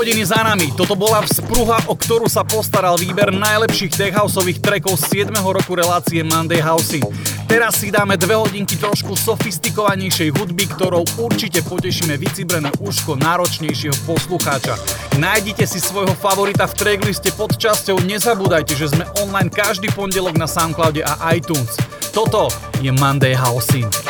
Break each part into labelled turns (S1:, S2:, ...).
S1: hodiny za nami. Toto bola vzpruha, o ktorú sa postaral výber najlepších techhouseových trackov z 7. roku relácie Monday Housing. Teraz si dáme dve hodinky trošku sofistikovanejšej hudby, ktorou určite potešíme vycibrené úško náročnejšieho poslucháča. Nájdite si svojho favorita v trackliste pod časťou, nezabúdajte, že sme online každý pondelok na Soundcloude a iTunes. Toto je Monday Housing.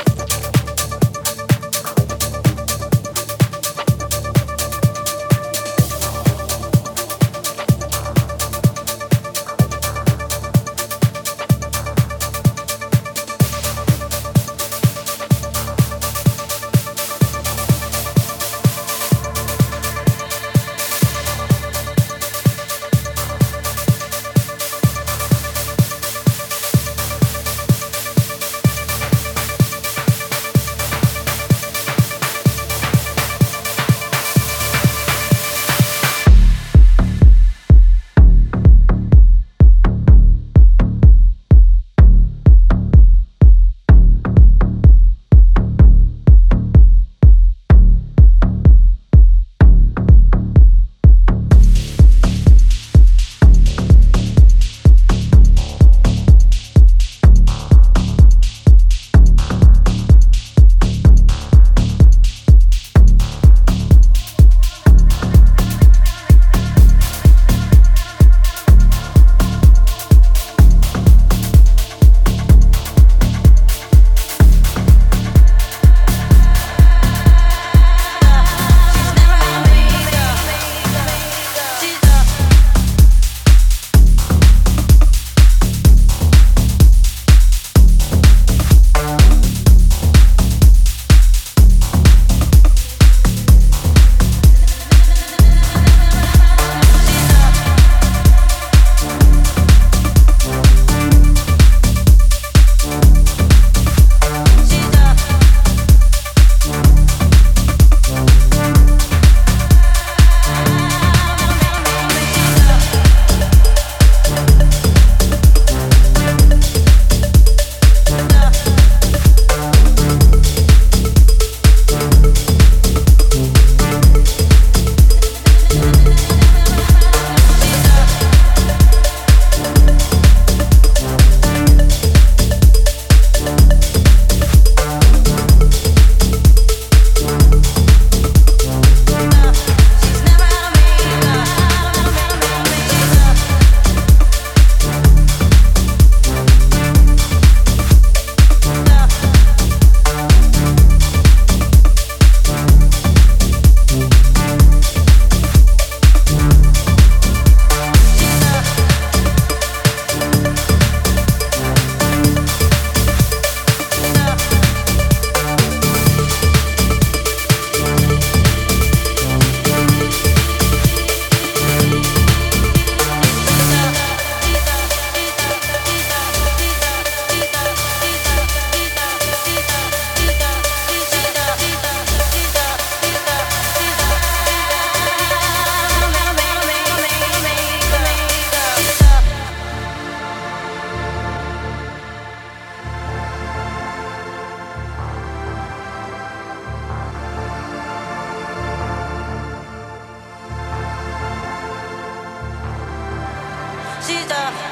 S1: 记得。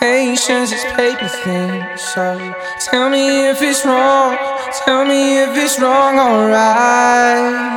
S2: Patience is paper thin. So tell me if it's wrong. Tell me if it's wrong, alright.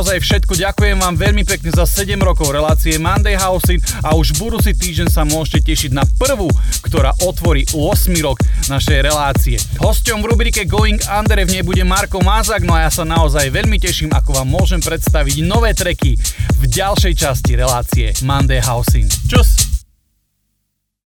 S1: Naozaj všetko. Ďakujem vám veľmi pekne za 7 rokov relácie Monday Housing a už budúci týždeň sa môžete tešiť na prvú, ktorá otvorí 8 rok našej relácie. Hosťom v rubrike Going Under v nej bude Marko Mazak, no a ja sa naozaj veľmi teším, ako vám môžem predstaviť nové treky v ďalšej časti relácie Monday Housing. Čus!